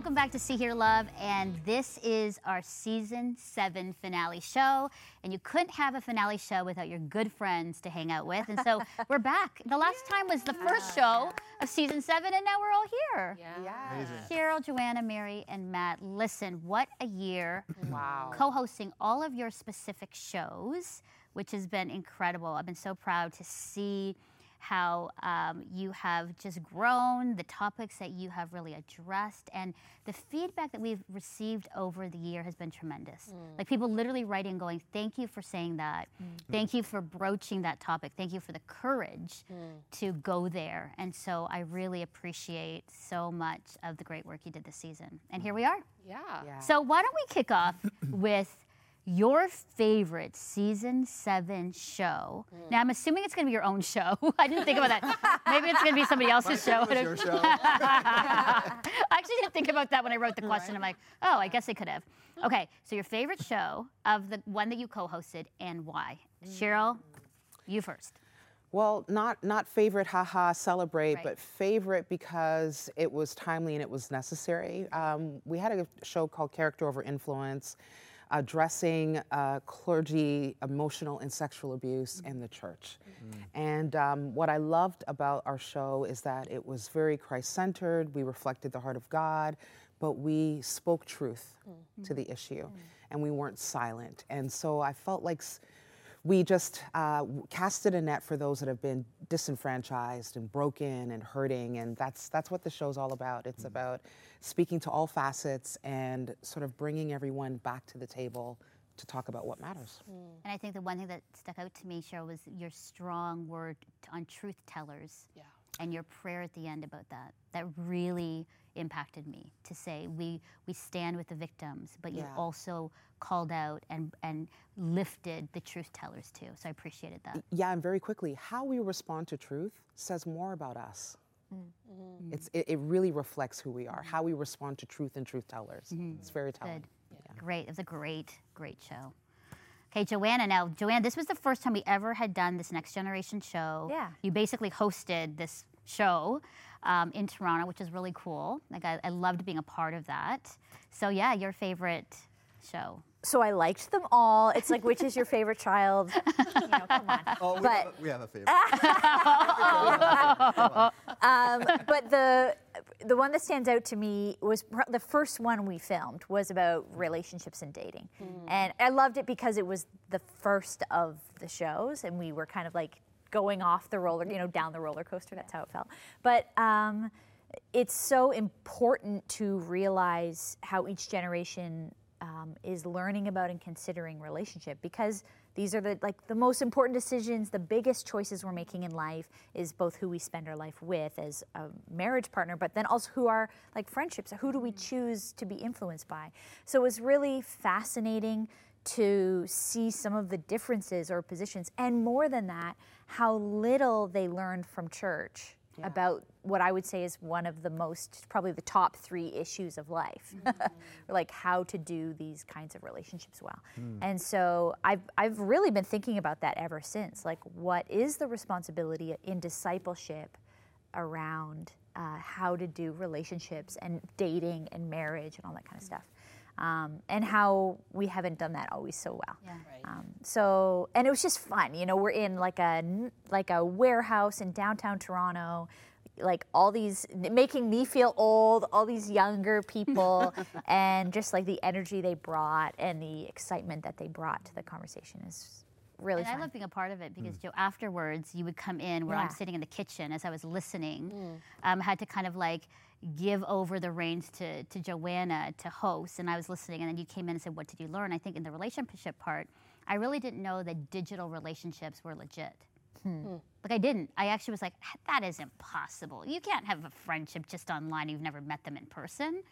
Well, welcome back to See Here Love, and this is our season seven finale show. And you couldn't have a finale show without your good friends to hang out with. And so we're back. The last time was the first show of season seven, and now we're all here. Yeah. Cheryl, Joanna, Mary, and Matt, listen, what a year. Wow. Co hosting all of your specific shows, which has been incredible. I've been so proud to see how um, you have just grown, the topics that you have really addressed, and the feedback that we've received over the year has been tremendous. Mm. Like people literally writing, going, Thank you for saying that. Mm. Thank you for broaching that topic. Thank you for the courage mm. to go there. And so I really appreciate so much of the great work you did this season. And here we are. Yeah. Yeah. So why don't we kick off with your favorite season seven show? Now I'm assuming it's going to be your own show. I didn't think about that. Maybe it's going to be somebody else's show. Was your show. I actually didn't think about that when I wrote the question. I'm like, oh, I guess I could have. Okay, so your favorite show of the one that you co-hosted and why? Cheryl, you first. Well, not not favorite, haha, celebrate, Right. but favorite because it was timely and it was necessary. Um, we had a show called Character Over Influence, addressing uh, clergy emotional and sexual abuse in the church. And um, what I loved about our show is that it was very Christ-centered. We reflected the heart of God, but we spoke truth to the issue, and we weren't silent. And so I felt like. s- we just uh, w- casted a net for those that have been disenfranchised and broken and hurting, and that's that's what the show's all about. It's about speaking to all facets and sort of bringing everyone back to the table to talk about what matters. And I think the one thing that stuck out to me, Cheryl, was your strong word on truth tellers. Yeah. And your prayer at the end about that. That really impacted me to say we we stand with the victims, but you Yeah. also called out and and lifted the truth tellers too. So I appreciated that. Yeah, and very quickly, how we respond to truth says more about us. Mm-hmm. It's, it, it really reflects who we are, how we respond to truth and truth tellers. Mm-hmm. It's very telling. Good. Great. It was a great, great show. Okay, Joanna. Now, Joanna, this was the first time we ever had done this Next Generation show. Yeah. You basically hosted this show um, in Toronto, which is really cool. Like, I, I loved being a part of that. So, yeah, your favorite show. So I liked them all. It's like, which is your favorite child? You know, come on. Oh, we, But- have, a, we have a favorite. Um, but the the one that stands out to me was pr- the first one we filmed was about relationships and dating, and I loved it because it was the first of the shows, and we were kind of like going off the roller, you know, down the roller coaster. That's how it felt. But um, it's so important to realize how each generation um, is learning about and considering relationship because these are the like the most important decisions the biggest choices we're making in life is both who we spend our life with as a marriage partner but then also who are like friendships who do we choose to be influenced by so it was really fascinating to see some of the differences or positions and more than that how little they learned from church about what I would say is one of the most, probably the top three issues of life, mm-hmm. like how to do these kinds of relationships well. Hmm. And so I've, I've really been thinking about that ever since. Like, what is the responsibility in discipleship around uh, how to do relationships and dating and marriage and all that kind of hmm. stuff? Um, and how we haven't done that always so well. Yeah. Um, so, and it was just fun. You know, we're in like a n- like a warehouse in downtown Toronto, like all these making me feel old, all these younger people, and just like the energy they brought and the excitement that they brought to the conversation is really And I fun. love being a part of it because Joe, afterwards you would come in where I'm sitting in the kitchen as I was listening. Um, had to kind of like give over the reins to, to Joanna to host, and I was listening, and then you came in and said, "What did you learn?" I think in the relationship part, I really didn't know that digital relationships were legit. Hmm. Hmm. Like I didn't. I actually was like, that is impossible. You can't have a friendship just online. You've never met them in person.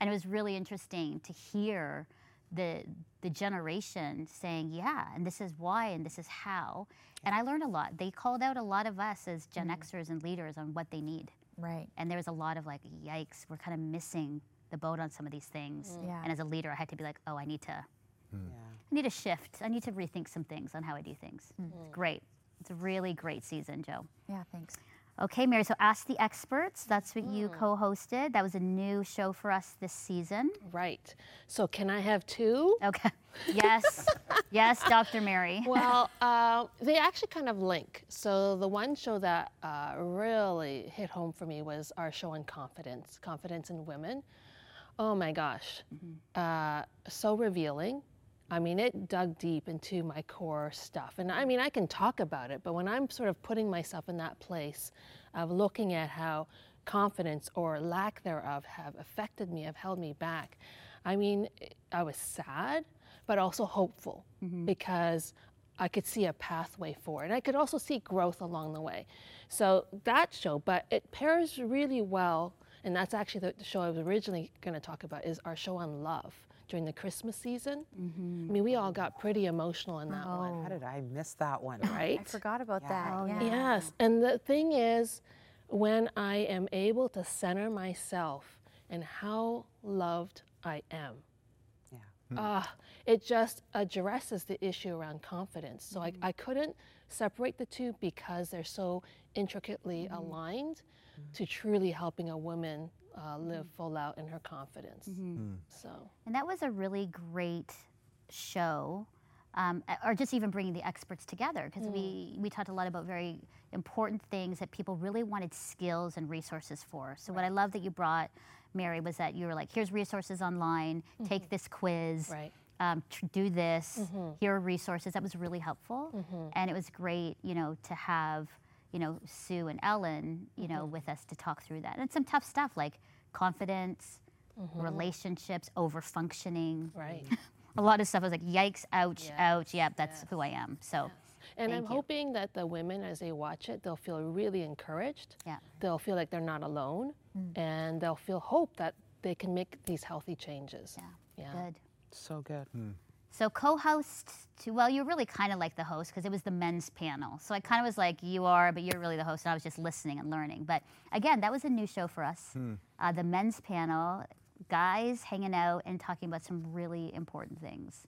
And it was really interesting to hear the the generation saying, yeah, and this is why, and this is how. And I learned a lot. They called out a lot of us as Gen hmm. Xers and leaders on what they need. Right. And there was a lot of like, yikes, we're kind of missing the boat on some of these things. Mm. Yeah. And as a leader, I had to be like, oh, I need to hmm. Yeah. I need a shift. I need to rethink some things on how I do things. Hmm. It's great. It's a really great season, Joe. Yeah, thanks. Okay, Mary, so Ask the Experts, that's what you Hmm. co hosted. That was a new show for us this season. Right. So can I have two? Okay. Yes. yes, Dr. Mary. well, uh, they actually kind of link. So the one show that uh, really hit home for me was our show on confidence, confidence in women. Oh my gosh, uh, so revealing. I mean, it dug deep into my core stuff. And I mean, I can talk about it, but when I'm sort of putting myself in that place of looking at how confidence or lack thereof have affected me, have held me back, I mean, I was sad, but also hopeful mm-hmm. because I could see a pathway forward. And I could also see growth along the way. So that show, but it pairs really well, and that's actually the, the show I was originally going to talk about, is our show on love during the Christmas season. Mm-hmm. I mean, we all got pretty emotional in that one, oh. How did I miss that one? right? I forgot about Yeah. that. Oh, yeah. Yes, and the thing is, when I am able to center myself and how loved I am, Yeah. ah, it just addresses the issue around confidence. So I, mm-hmm. I couldn't separate the two because they're so intricately mm-hmm. aligned to truly helping a woman uh, live full out in her confidence. So. And that was a really great show, um, or just even bringing the experts together, because we, we talked a lot about very important things that people really wanted skills and resources for. So, what I love that you brought, Mary, was that you were like, here's resources online, take this quiz. Right. Um, tr- do this. Here are resources. That was really helpful, and it was great, you know, to have, you know, Sue and Ellen, you know, mm-hmm. with us to talk through that, and some tough stuff like confidence, mm-hmm. relationships, over functioning, Right. a lot of stuff. I was like, yikes, ouch, Yes, ouch. Yep, that's who I am. So, And I'm you. hoping that the women, as they watch it, they'll feel really encouraged. yeah. They'll feel like they're not alone, mm. and they'll feel hope that they can make these healthy changes. Yeah. Yeah. Good. So good. Hmm. So co-host to well, you're really kind of like the host because it was the men's panel. So I kind of was like, you are, but you're really the host, and I was just listening and learning. But again, that was a new show for us. Uh, the men's panel, guys hanging out and talking about some really important things.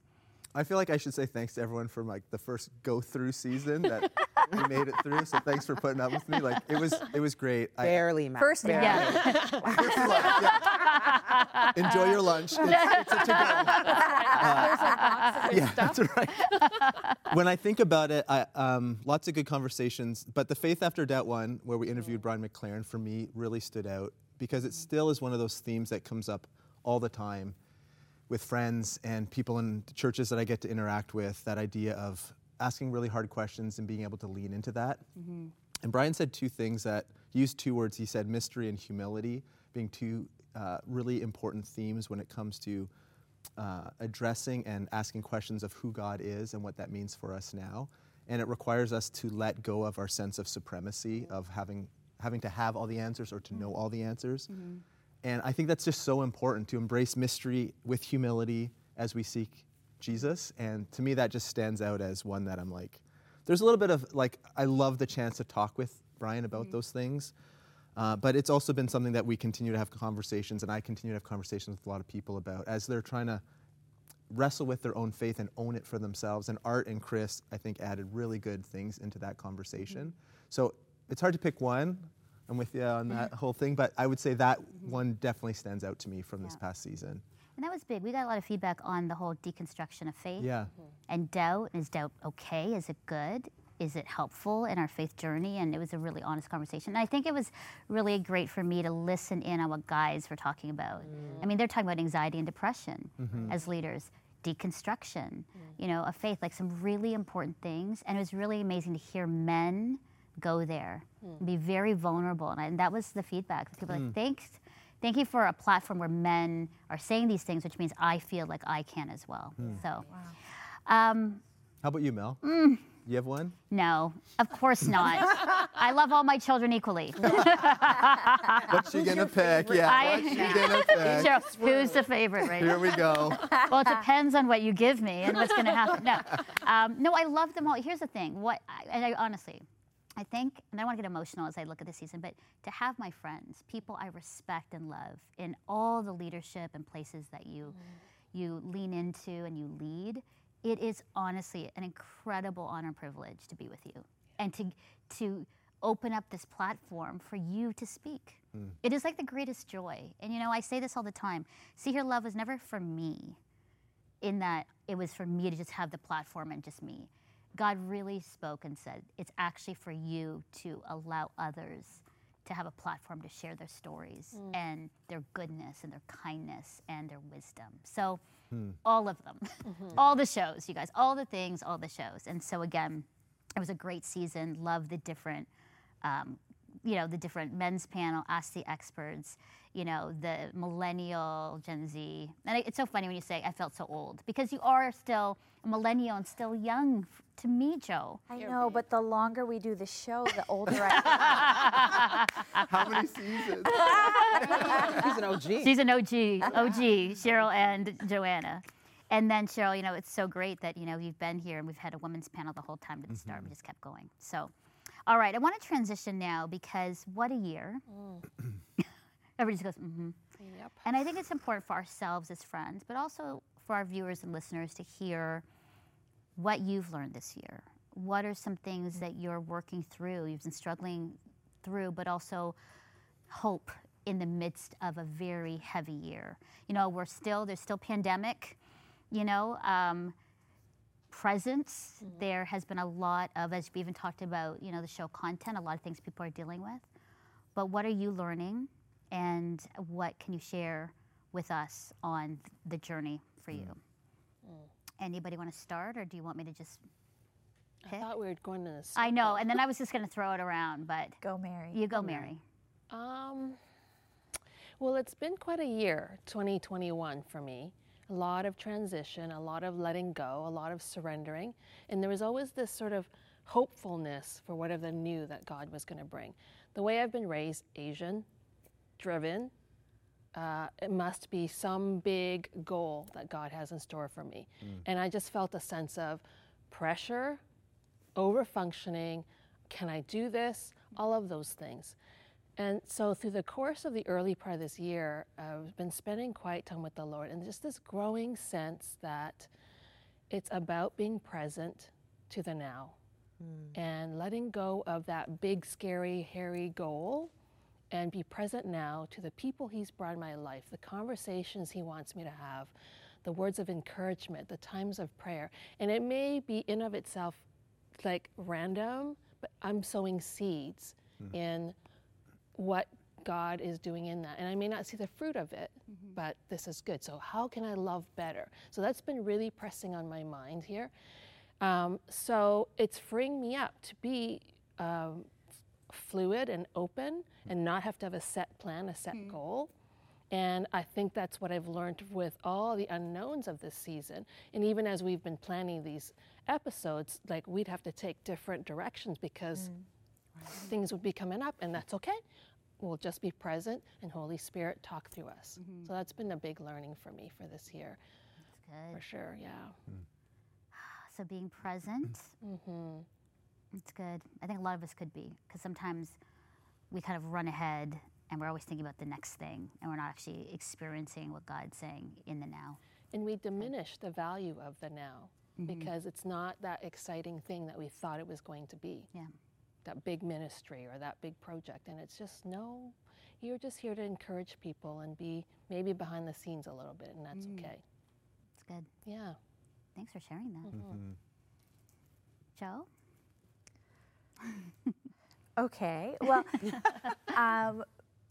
I feel like I should say thanks to everyone for like the first go through season that we made it through. So thanks for putting up with me. Like it was it was great. I- Barely, Matt. First, barely. yeah. yeah. Enjoy your lunch. It's, it's a to go. yeah, that's right. when I think about it, I, um, lots of good conversations. But the Faith After Doubt one, where we interviewed Brian McLaren, for me really stood out because it still is one of those themes that comes up all the time with friends and people in churches that I get to interact with. That idea of asking really hard questions and being able to lean into that. And Brian said two things that used two words. He said mystery and humility being two uh, really important themes when it comes to uh, addressing and asking questions of who God is and what that means for us now. And it requires us to let go of our sense of supremacy, of having, having to have all the answers or to know all the answers. And I think that's just so important to embrace mystery with humility as we seek Jesus. And to me, that just stands out as one that I'm like, there's a little bit of like, I love the chance to talk with Brian about those things. Uh, but it's also been something that we continue to have conversations, and I continue to have conversations with a lot of people about as they're trying to wrestle with their own faith and own it for themselves. And Art and Chris, I think, added really good things into that conversation. So it's hard to pick one. I'm with you on that whole thing, but I would say that one definitely stands out to me from this past season. And that was big. We got a lot of feedback on the whole deconstruction of faith Yeah. and doubt. Is doubt okay? Is it good? Is it helpful in our faith journey? And it was a really honest conversation. And I think it was really great for me to listen in on what guys were talking about. I mean, they're talking about anxiety and depression mm-hmm. as leaders, deconstruction, mm. you know, of faith, like some really important things. And it was really amazing to hear men go there, and be very vulnerable. And, I, and that was the feedback. People were like, mm. thanks. Thank you for a platform where men are saying these things, which means I feel like I can as well. Hmm. So, um, How about you, Mel? Mm. You have one? no, of course not. I love all my children equally. What's she gonna pick? Yeah. I- What's she gonna pick? Sure, Who's the favorite right Here now? we go. Well, it depends on what you give me and what's going to happen. No, um, no, I love them all. Here's the thing. What, I, and I honestly, I think, and I want to get emotional as I look at this season, but to have my friends, people I respect and love, in all the leadership and places that you you lean into and you lead, it is honestly an incredible honor and privilege to be with you, and to to open up this platform for you to speak. Hmm. It is like the greatest joy. And you know, I say this all the time. See Here Love was never for me in that it was for me to just have the platform and just me. God really spoke and said, it's actually for you to allow others to have a platform to share their stories hmm. and their goodness and their kindness and their wisdom. So, all of them, all the shows, you guys, all the things, all the shows. And so, again, it was a great season. Love the different, um, you know, the different men's panel, ask the experts, you know, the millennial, Gen Z. And it's so funny when you say I felt so old because you are still a millennial and still young to me, Joe. I know, but the longer we do the show, the older I How many seasons? She's an OG. She's an OG, OG, Cheryl and Joanna. And then Cheryl, you know, it's so great that, you know, you've been here and we've had a women's panel the whole time to the mm-hmm. start. We just kept going. So, all right, I want to transition now because what a year. Mm. Everybody just goes, mm-hmm. Yep. And I think it's important for ourselves as friends, but also for our viewers and listeners to hear what you've learned this year. What are some things that you're working through, you've been struggling through, but also hope in the midst of a very heavy year? You know, we're still, there's still pandemic, you know, um, presence. There has been a lot of, as we even talked about, you know, the show content, a lot of things people are dealing with. But what are you learning? And what can you share with us on the journey for you? Anybody want to start, or do you want me to just? I thought we were going to. I know, and then I was just going to throw it around, but go, Mary. you go, Mary. Um, well, it's been quite a year, 2021 for me. A lot of transition, a lot of letting go, a lot of surrendering. And there was always this sort of hopefulness for whatever new that God was going to bring. The way I've been raised, Asian, driven, uh, it must be some big goal that God has in store for me. And I just felt a sense of pressure, over functioning. Can I do this? All of those things. And so, through the course of the early part of this year, I've been spending quiet time with the Lord and just this growing sense that it's about being present to the now and letting go of that big, scary, hairy goal and be present now to the people He's brought in my life, the conversations He wants me to have, the words of encouragement, the times of prayer. And it may be in of itself like random, but I'm sowing seeds in what God is doing in that. And I may not see the fruit of it, but this is good. So, how can I love better? So, that's been really pressing on my mind here. Um, so, it's freeing me up to be um, f- fluid and open and not have to have a set plan, a set mm-hmm. goal. And I think that's what I've learned with all the unknowns of this season. And even as we've been planning these episodes, like we'd have to take different directions because mm. things would be coming up, and that's okay. We'll just be present and Holy Spirit talk through us. Mm-hmm. So that's been a big learning for me for this year, That's for sure. Yeah. Hmm. So being present, Mm-hmm. It's good. I think a lot of us could be, because sometimes we kind of run ahead and we're always thinking about the next thing, and we're not actually experiencing what God's saying in the now. And we diminish the value of the now because it's not that exciting thing that we thought it was going to be. Yeah. That big ministry or that big project. And it's just, no, you're just here to encourage people and be maybe behind the scenes a little bit, and that's okay. It's good. Yeah. Thanks for sharing that. Mm-hmm. Joe? Okay. Well, um,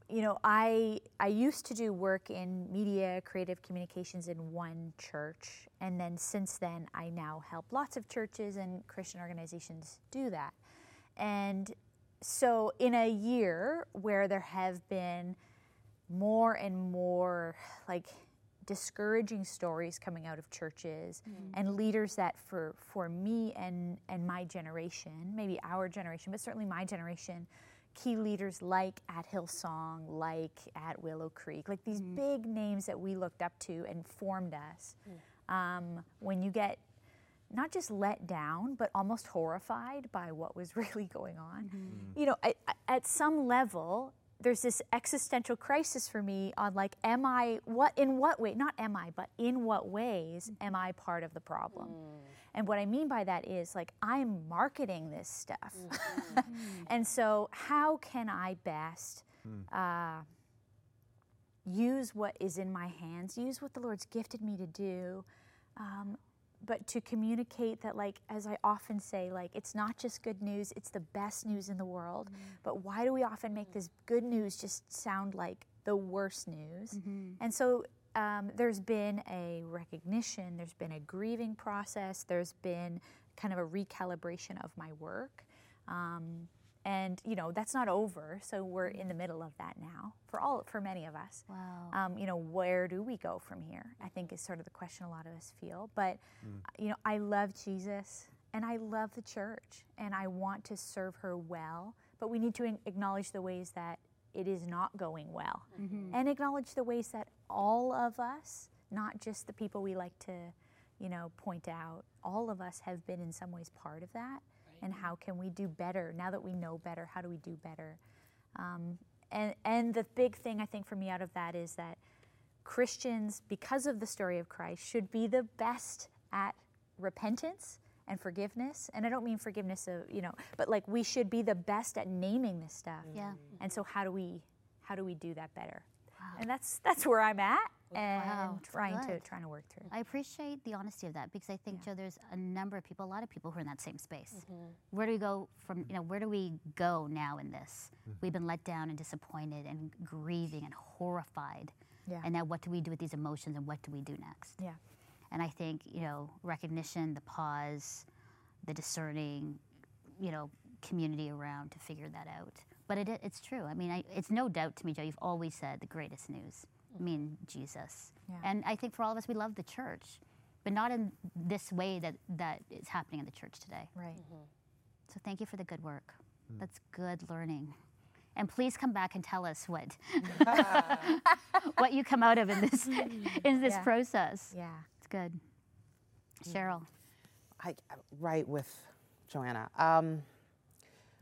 you know, I I used to do work in media, creative communications in one church, and then since then, I now help lots of churches and Christian organizations do that. And so, in a year where there have been more and more like discouraging stories coming out of churches mm. and leaders that for for me and and my generation maybe our generation but certainly my generation key leaders like at hillsong like at willow creek like these mm. big names that we looked up to and formed us mm. um, when you get not just let down, but almost horrified by what was really going on. Mm-hmm. You know, at some level, there's this existential crisis for me on like, am I what in what way? Not am I, but in what ways am I part of the problem? And what I mean by that is like I'm marketing this stuff. and so, how can I best uh, use what is in my hands, use what the Lord's gifted me to do, um, but to communicate that, like, as I often say, like, it's not just good news, it's the best news in the world. But why do we often make this good news just sound like the worst news? And so, um, there's been a recognition, there's been a grieving process, there's been kind of a recalibration of my work. Um, and you know that's not over, so we're in the mm. middle of that now for all for many of us. Wow. Um, you know, where do we go from here? I think is sort of the question a lot of us feel. But mm. uh, you know, I love Jesus and I love the church and I want to serve her well. But we need to acknowledge the ways that it is not going well, mm-hmm. Mm-hmm. and acknowledge the ways that all of us, not just the people we like to, you know, point out, all of us have been in some ways part of that. And how can we do better now that we know better? How do we do better? Um, and and the big thing I think for me out of that is that Christians, because of the story of Christ, should be the best at repentance and forgiveness. And I don't mean forgiveness of you know, but like we should be the best at naming this stuff. Yeah. And so how do we how do we do that better? And that's that's where I'm at and Wow, trying to trying to work through. I appreciate the honesty of that because I think, Joe, there's a number of people, a lot of people who are in that same space. Mm-hmm. Where do we go from, you know, where do we go now in this? Mm-hmm. We've been let down and disappointed and grieving and horrified. Yeah. And now what do we do with these emotions and what do we do next? Yeah. And I think, you know, recognition, the pause, the discerning, you know, community around to figure that out. But it, it's true. I mean, I, it's no doubt to me, Joe, you've always said the greatest news. I mean, Jesus. Yeah. And I think for all of us, we love the church, but not in this way that, that is happening in the church today. Right. Mm-hmm. So thank you for the good work. Mm. That's good learning. And please come back and tell us what what you come out of in this in this Yeah. process. Yeah. It's good. Mm-hmm. Cheryl. I, right with Joanna. Um,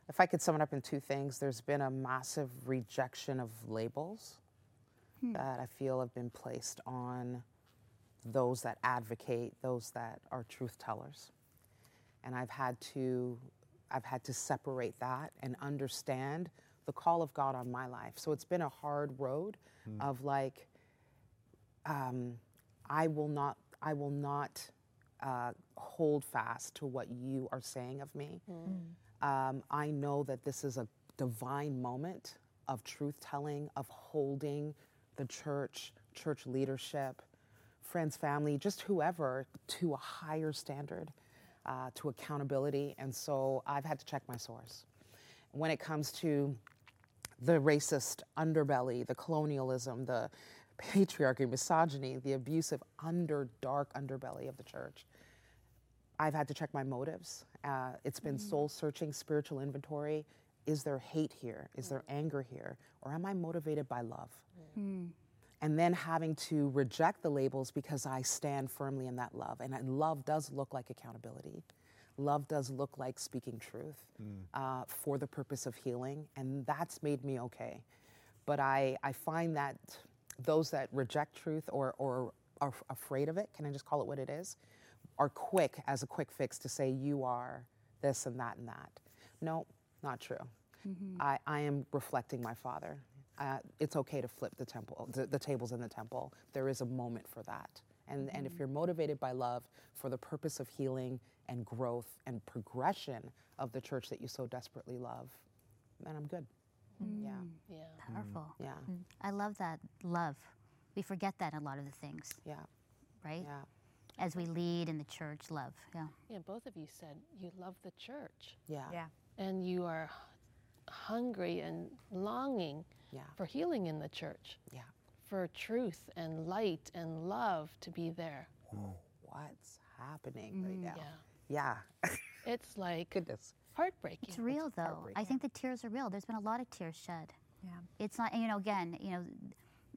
if I could sum it up in two things, there's been a massive rejection of labels that I feel have been placed on those that advocate, those that are truth tellers. And I've had to I've had to separate that and understand the call of God on my life. So it's been a hard road of like um, I will not I will not uh, hold fast to what you are saying of me. Um, I know that this is a divine moment of truth telling, of holding the church, church leadership, friends, family, just whoever to a higher standard, uh, to accountability. And so I've had to check my source. When it comes to the racist underbelly, the colonialism, the patriarchy, misogyny, the abusive under dark underbelly of the church. I've had to check my motives. Uh, it's been soul searching, spiritual inventory. Is there hate here? Is there mm. anger here? Or am I motivated by love? Hmm. And then having to reject the labels because I stand firmly in that love. And love does look like accountability. Love does look like speaking truth mm. uh, for the purpose of healing. And that's made me okay. But I, I find that those that reject truth or, or are afraid of it, can I just call it what it is, are quick as a quick fix to say you are this and that and that. No, not true. Mm-hmm. I, I am reflecting my father. Uh, it's okay to flip the temple, the, the tables in the temple. There is a moment for that. And, and if mm-hmm. you're motivated by love for the purpose of healing and growth and progression of the church that you so desperately love, then I'm good. Mm. Yeah, Yeah. Mm. Powerful. yeah, mm. I love that love. We forget that in a lot of the things, yeah, right? yeah, As we lead in the church, love. Yeah. Yeah, both of you said you love the church yeah, Yeah. And you are hungry and longing yeah, for healing in the church, yeah. for truth and light and love to be there. What's happening right mm-hmm. now? Yeah. Yeah, It's like goodness. heartbreaking. It's real though. I think the tears are real. There's been a lot of tears shed. Yeah. It's not, you know, again, you know,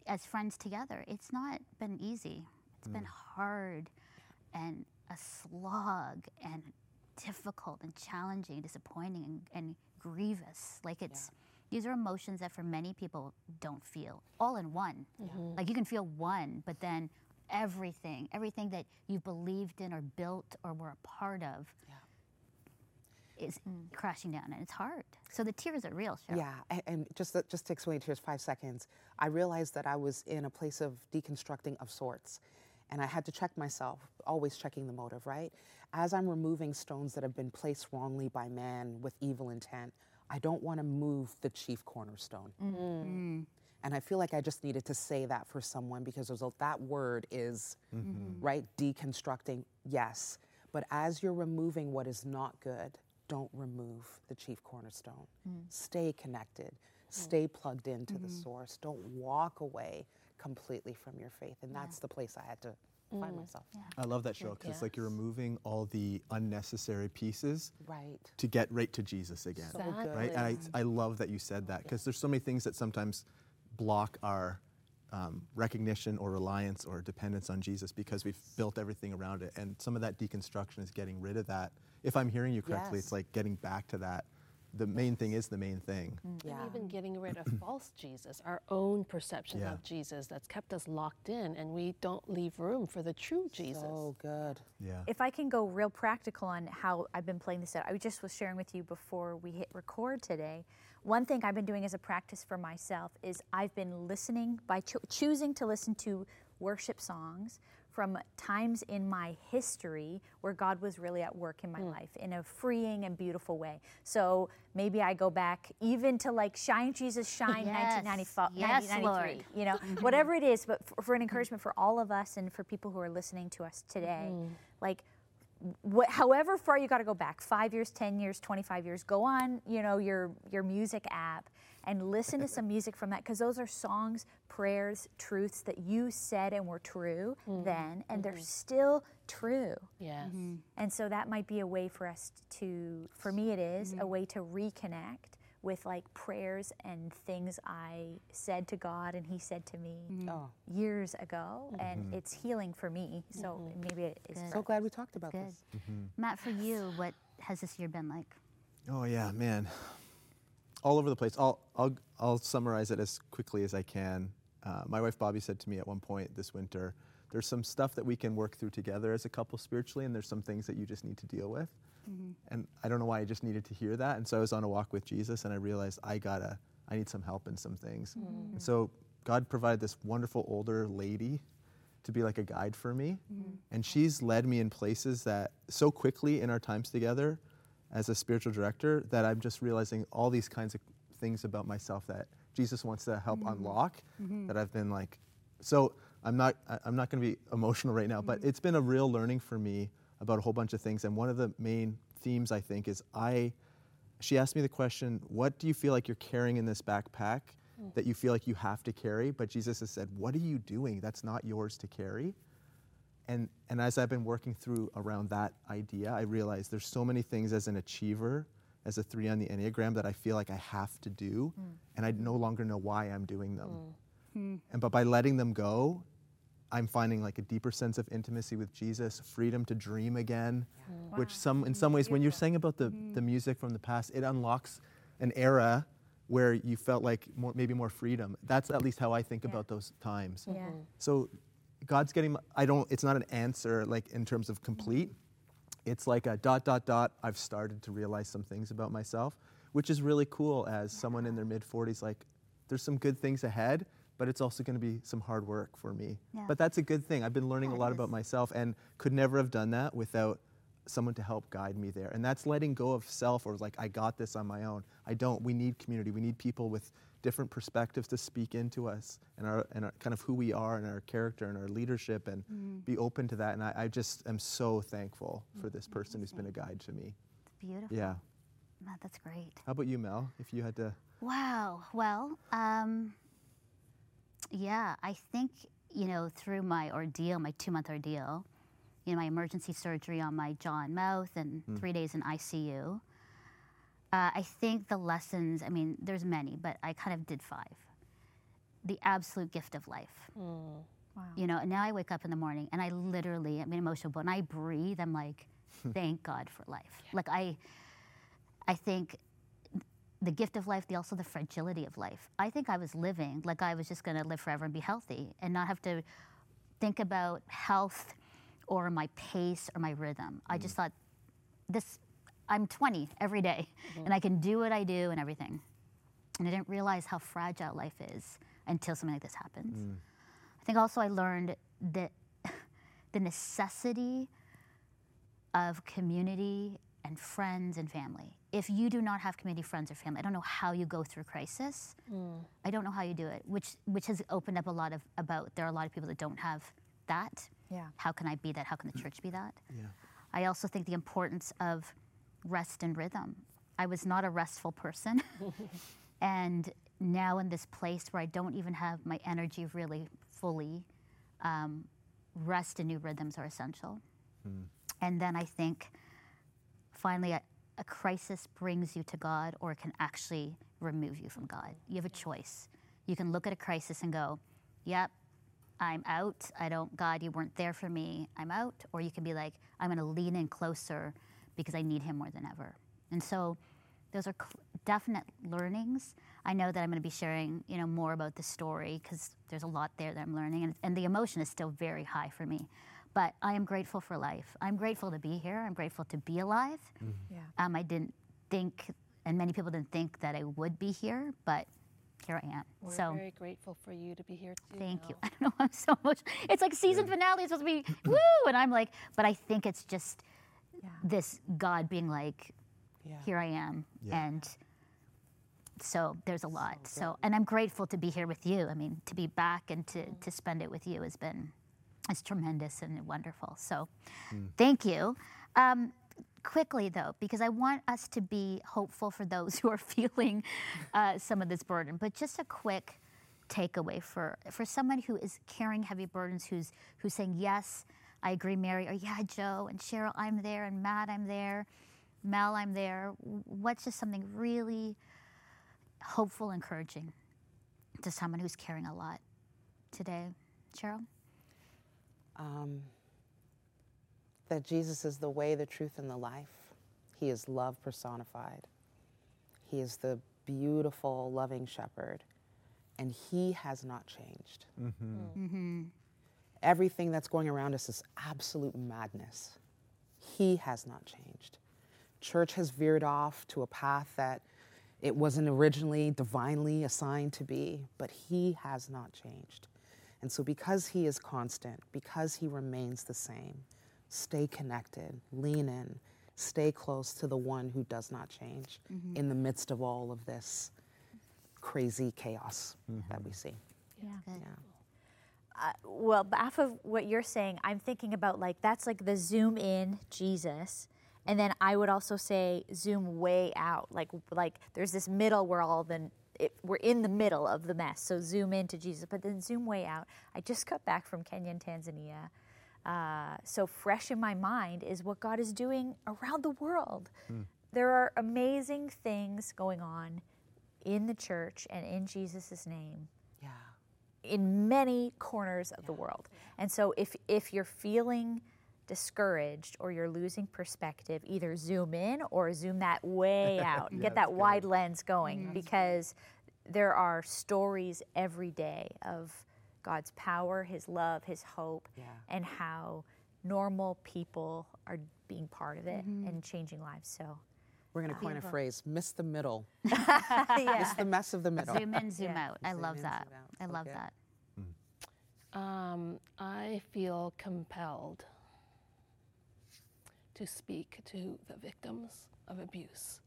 as friends together, it's not been easy. It's been mm. hard and a slog and difficult and challenging, disappointing and, and grievous. Like it's, these are emotions that for many people don't feel all in one. Mm-hmm. Like you can feel one, but then everything, everything that you believed in or built or were a part of, is mm. crashing down, and it's hard. So the tears are real, Cheryl. Yeah, and, and just to- just to explain tears five seconds. I realized that I was in a place of deconstructing of sorts, and I had to check myself, always checking the motive, right? As I'm removing stones that have been placed wrongly by man with evil intent, I don't want to move the chief cornerstone. Mm. Mm. And I feel like I just needed to say that for someone because a, that word is mm-hmm. right deconstructing. Yes, but as you're removing what is not good, don't remove the chief cornerstone. Mm. Stay connected. Stay plugged into the mm-hmm. source. Don't walk away completely from your faith. And that's the place I had to find myself. I love that show because it's like you're removing all the unnecessary pieces Right. to get right to Jesus again. So good. Right? And I, I love that you said that because there's so many things that sometimes block our um, recognition or reliance or dependence on Jesus because we've built everything around it. And some of that deconstruction is getting rid of that. If I'm hearing you correctly, Yes. it's like getting back to that. The main thing is the main thing. Mm. Yeah. And even getting rid of false Jesus, our own perception Yeah. of Jesus that's kept us locked in, and we don't leave room for the true Jesus. So good. Yeah. If I can go real practical on how I've been playing this out, I just was sharing with you before we hit record today. One thing I've been doing as a practice for myself is I've been listening by cho- choosing to listen to worship songs from times in my history where God was really at work in my hmm. life in a freeing and beautiful way. So maybe I go back even to like Shine Jesus Shine Yes. 1995, Yes, 1993 you know mm-hmm. whatever it is but for, for an mm-hmm. encouragement for all of us and for people who are listening to us today mm-hmm. like wh- however far you got to go back 5 years 10 years 25 years go on you know your your music app and listen to some music from that because those are songs prayers truths that you said and were true mm-hmm. then and they're mm-hmm. still true Yes. Mm-hmm. and so that might be a way for us to, for me, it is, a way to reconnect with like prayers and things I said to God and He said to me Oh, years ago. And it's healing for me. So maybe it is. so glad we talked about Good. this. Matt, for you, what has this year been like? Oh yeah, man, all over the place. I'll I'll I'll summarize it as quickly as I can. Uh, my wife Bobby said to me at one point this winter, "There's some stuff that we can work through together as a couple spiritually, and there's some things that you just need to deal with." Mm-hmm. And I don't know why I just needed to hear that. And so I was on a walk with Jesus, and I realized I gotta, I need some help in some things. Mm-hmm. And so God provided this wonderful older lady to be like a guide for me. Mm-hmm. And she's led me in places that so quickly in our times together as a spiritual director that I'm just realizing all these kinds of things about myself that Jesus wants to help mm-hmm. unlock mm-hmm. that I've been like so I'm not I'm not going to be emotional right now but mm-hmm. it's been a real learning for me about a whole bunch of things and one of the main themes I think is I she asked me the question, What do you feel like you're carrying in this backpack mm. that you feel like you have to carry? But Jesus has said, What are you doing? That's not yours to carry. And, and as I've been working through around that idea, I realized there's so many things as an achiever, as a three on the Enneagram, that I feel like I have to do, mm. and I no longer know why I'm doing them. Mm. Hmm. And but by letting them go, I'm finding like a deeper sense of intimacy with Jesus, freedom to dream again, which some in some mm. ways when you're saying about the, hmm. the music from the past, it unlocks an era where you felt like more, maybe more freedom. That's at least how I think about those times. Yeah. So God's getting I don't it's not an answer like in terms of complete. It's like a dot dot dot I've started to realize some things about myself, which is really cool as someone in their mid 40s like there's some good things ahead, but it's also going to be some hard work for me. Yeah. But that's a good thing. I've been learning Yeah, a lot about myself and could never have done that without someone to help guide me there. And that's letting go of self or like I got this on my own. I don't. We need community. We need people with different perspectives to speak into us and our and our, kind of who we are and our character and our leadership and Mm. be open to that. And I, I just am so thankful for this person who's been a guide to me. It's beautiful. Yeah. Matt, that's great. How about you, Mel? If you had to Wow. Well, um, yeah, I think, you know, through my ordeal, my two month ordeal, you know, my emergency surgery on my jaw and mouth and three days in ICU, uh, I think the lessons, I mean, there's many, but I kind of did five. The absolute gift of life. Wow. You know, and now I wake up in the morning and I literally, I mean, emotional, but when I breathe, I'm like, thank God for life. Like I, I think the gift of life, the also the fragility of life. I think I was living like I was just going to live forever and be healthy and not have to think about health or my pace or my rhythm. I just thought this I'm 20 every day, mm-hmm. and I can do what I do and everything. And I didn't realize how fragile life is until something like this happens. Mm. I think also I learned that the necessity of community and friends and family. If you do not have community, friends, or family, I don't know how you go through crisis. Mm. I don't know how you do it, which which has opened up a lot of about. There are a lot of people that don't have that. Yeah. How can I be that? How can the church be that? Yeah. I also think the importance of rest and rhythm. I was not a restful person. and now in this place where I don't even have my energy really fully, um, rest and new rhythms are essential. And then I think finally a, a crisis brings you to God or it can actually remove you from God. You have a choice. You can look at a crisis and go, yep, I'm out. I don't, God, you weren't there for me. I'm out. Or you can be like, I'm going to lean in closer because I need Him more than ever. And so those are cl- definite learnings. I know that I'm going to be sharing, you know, more about the story because there's a lot there that I'm learning, and, and the emotion is still very high for me. But I am grateful for life. I'm grateful to be here. I'm grateful to be alive. Yeah. Um, I didn't think, and many people didn't think that I would be here, but here I am. We're so very grateful for you to be here too. Thank you. I don't know. I'm so much. It's like season finale. It's supposed to be woo, and I'm like, but I think it's just Yeah. this God being like, Yeah. here I am, Yeah. and so there's a lot. So, and I'm grateful to be here with you. I mean, to be back and to to spend it with you has been, it's tremendous and wonderful. So, thank you. Um, quickly though, because I want us to be hopeful for those who are feeling uh, some of this burden. But just a quick takeaway for for someone who is carrying heavy burdens, who's who's saying yes, I agree, Mary, or yeah, Joe and Cheryl, I'm there, and Matt, I'm there, Mel, I'm there. What's just something really hopeful, encouraging to someone who's carrying a lot today, Cheryl? Um, that Jesus is the way, the truth, and the life. He is love personified. He is the beautiful, loving shepherd, and he has not changed. Everything that's going around us is absolute madness. He has not changed. Church has veered off to a path that it wasn't originally divinely assigned to be, but he has not changed. And so, because he is constant, because he remains the same, stay connected, lean in, stay close to the one who does not change mm-hmm. in the midst of all of this crazy chaos that we mm-hmm. see. Yeah. Good. Yeah. well, off of what you're saying, I'm thinking about like that's like the zoom in Jesus, and then I would also say zoom way out. Like like there's this middle where all the it, we're in the middle of the mess. So zoom into Jesus, but then zoom way out. I just got back from Kenya and Tanzania. Uh, so fresh in my mind is what God is doing around the world. There are amazing things going on in the church and in Jesus' name. In many corners of the world. And so if if you're feeling discouraged or you're losing perspective, either zoom in or zoom that way out. Get that wide lens going mm-hmm. because there are stories every day of God's power, his love, his hope, Yeah. and how normal people are being part of it mm-hmm. and changing lives. So We're going to coin a phrase miss the middle, yeah. miss the mess of the middle. Zoom in, zoom Yeah. out. I Zoom love in, that. I love good. that. Um, I feel compelled to speak to the victims of abuse.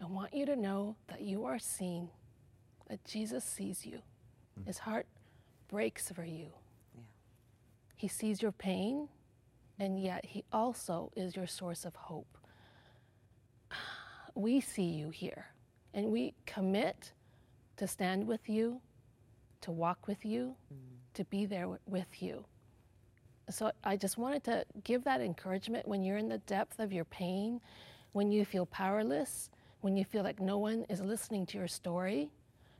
I want you to know that you are seen, that Jesus sees you. His heart breaks for you. Yeah. He sees your pain, and yet He also is your source of hope. We see you here, and we commit to stand with you, to walk with you, mm. to be there wi- with you. So I just wanted to give that encouragement when you're in the depth of your pain, when you feel powerless, when you feel like no one is listening to your story.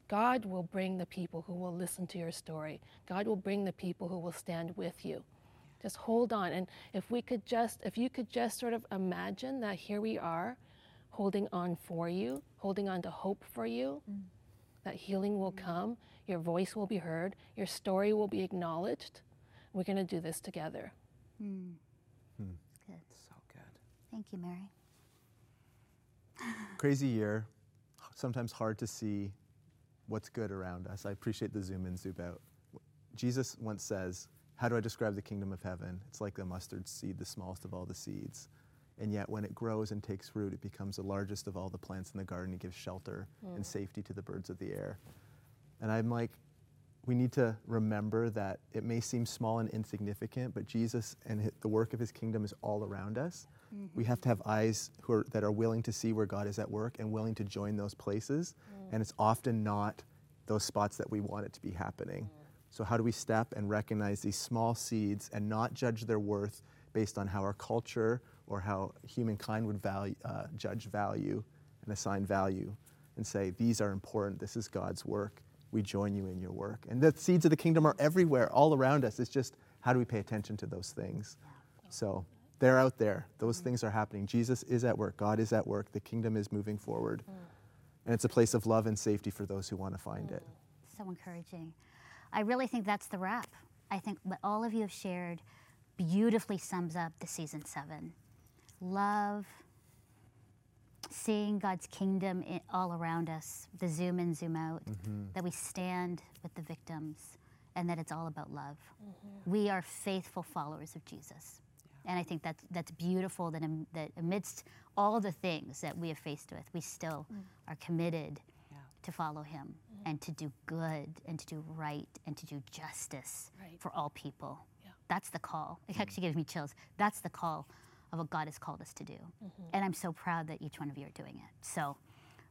God will bring the people who will listen to your story. God will bring the people who will stand with you. Just hold on. And if we could just, if you could just sort of imagine that here we are holding on for you, holding on to hope for you, mm. That healing will mm. come, your voice will be heard, your story will be acknowledged. We're going to do this together. Mm. Hmm. Good. So good. Thank you, Mary. Crazy year. Sometimes hard to see what's good around us. I appreciate the zoom in, zoom out. Jesus once says, How do I describe the kingdom of heaven? It's like the mustard seed, the smallest of all the seeds. And yet, when it grows and takes root, it becomes the largest of all the plants in the garden. It gives shelter and mm. safety to the birds of the air. And I'm like, we need to remember that it may seem small and insignificant, but Jesus and the work of his kingdom is all around us. Mm-hmm. We have to have eyes who are, that are willing to see where God is at work and willing to join those places. Mm. And it's often not those spots that we want it to be happening. Mm. So, how do we step and recognize these small seeds and not judge their worth based on how our culture or how humankind would value, uh, judge value and assign value and say, These are important, this is God's work we join you in your work. And the seeds of the kingdom are everywhere, all around us. It's just how do we pay attention to those things? So they're out there. Those things are happening. Jesus is at work. God is at work. The kingdom is moving forward. And it's a place of love and safety for those who want to find it. So encouraging. I really think that's the wrap. I think what all of you have shared beautifully sums up the season seven. Love, seeing God's kingdom i all around us, the zoom in, zoom out, mm-hmm. that we stand with the victims, and that it's all about love. Mm-hmm. We are faithful followers of Jesus. And I think that's, that's beautiful that, am, that amidst all the things that we have faced with, we still mm. are committed to follow him mm-hmm. and to do good and to do right and to do justice Right. for all people. Yeah. That's the call. It mm. actually gives me chills. That's the call of what God has called us to do. Mm-hmm. And I'm so proud that each one of you are doing it. So,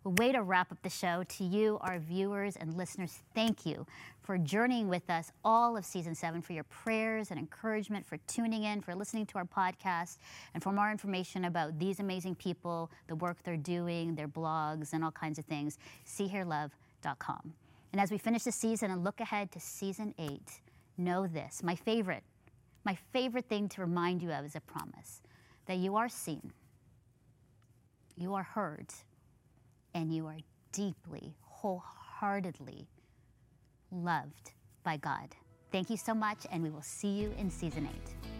a way to wrap up the show to you, our viewers and listeners, thank you for journeying with us all of season seven, for your prayers and encouragement, for tuning in, for listening to our podcast. And for more information about these amazing people, the work they're doing, their blogs, and all kinds of things, seehearlove.com. And as we finish the season and look ahead to season eight, know this my favorite, my favorite thing to remind you of is a promise that you are seen, you are heard, and you are deeply, wholeheartedly loved by God. Thank you so much, and we will see you in season eight.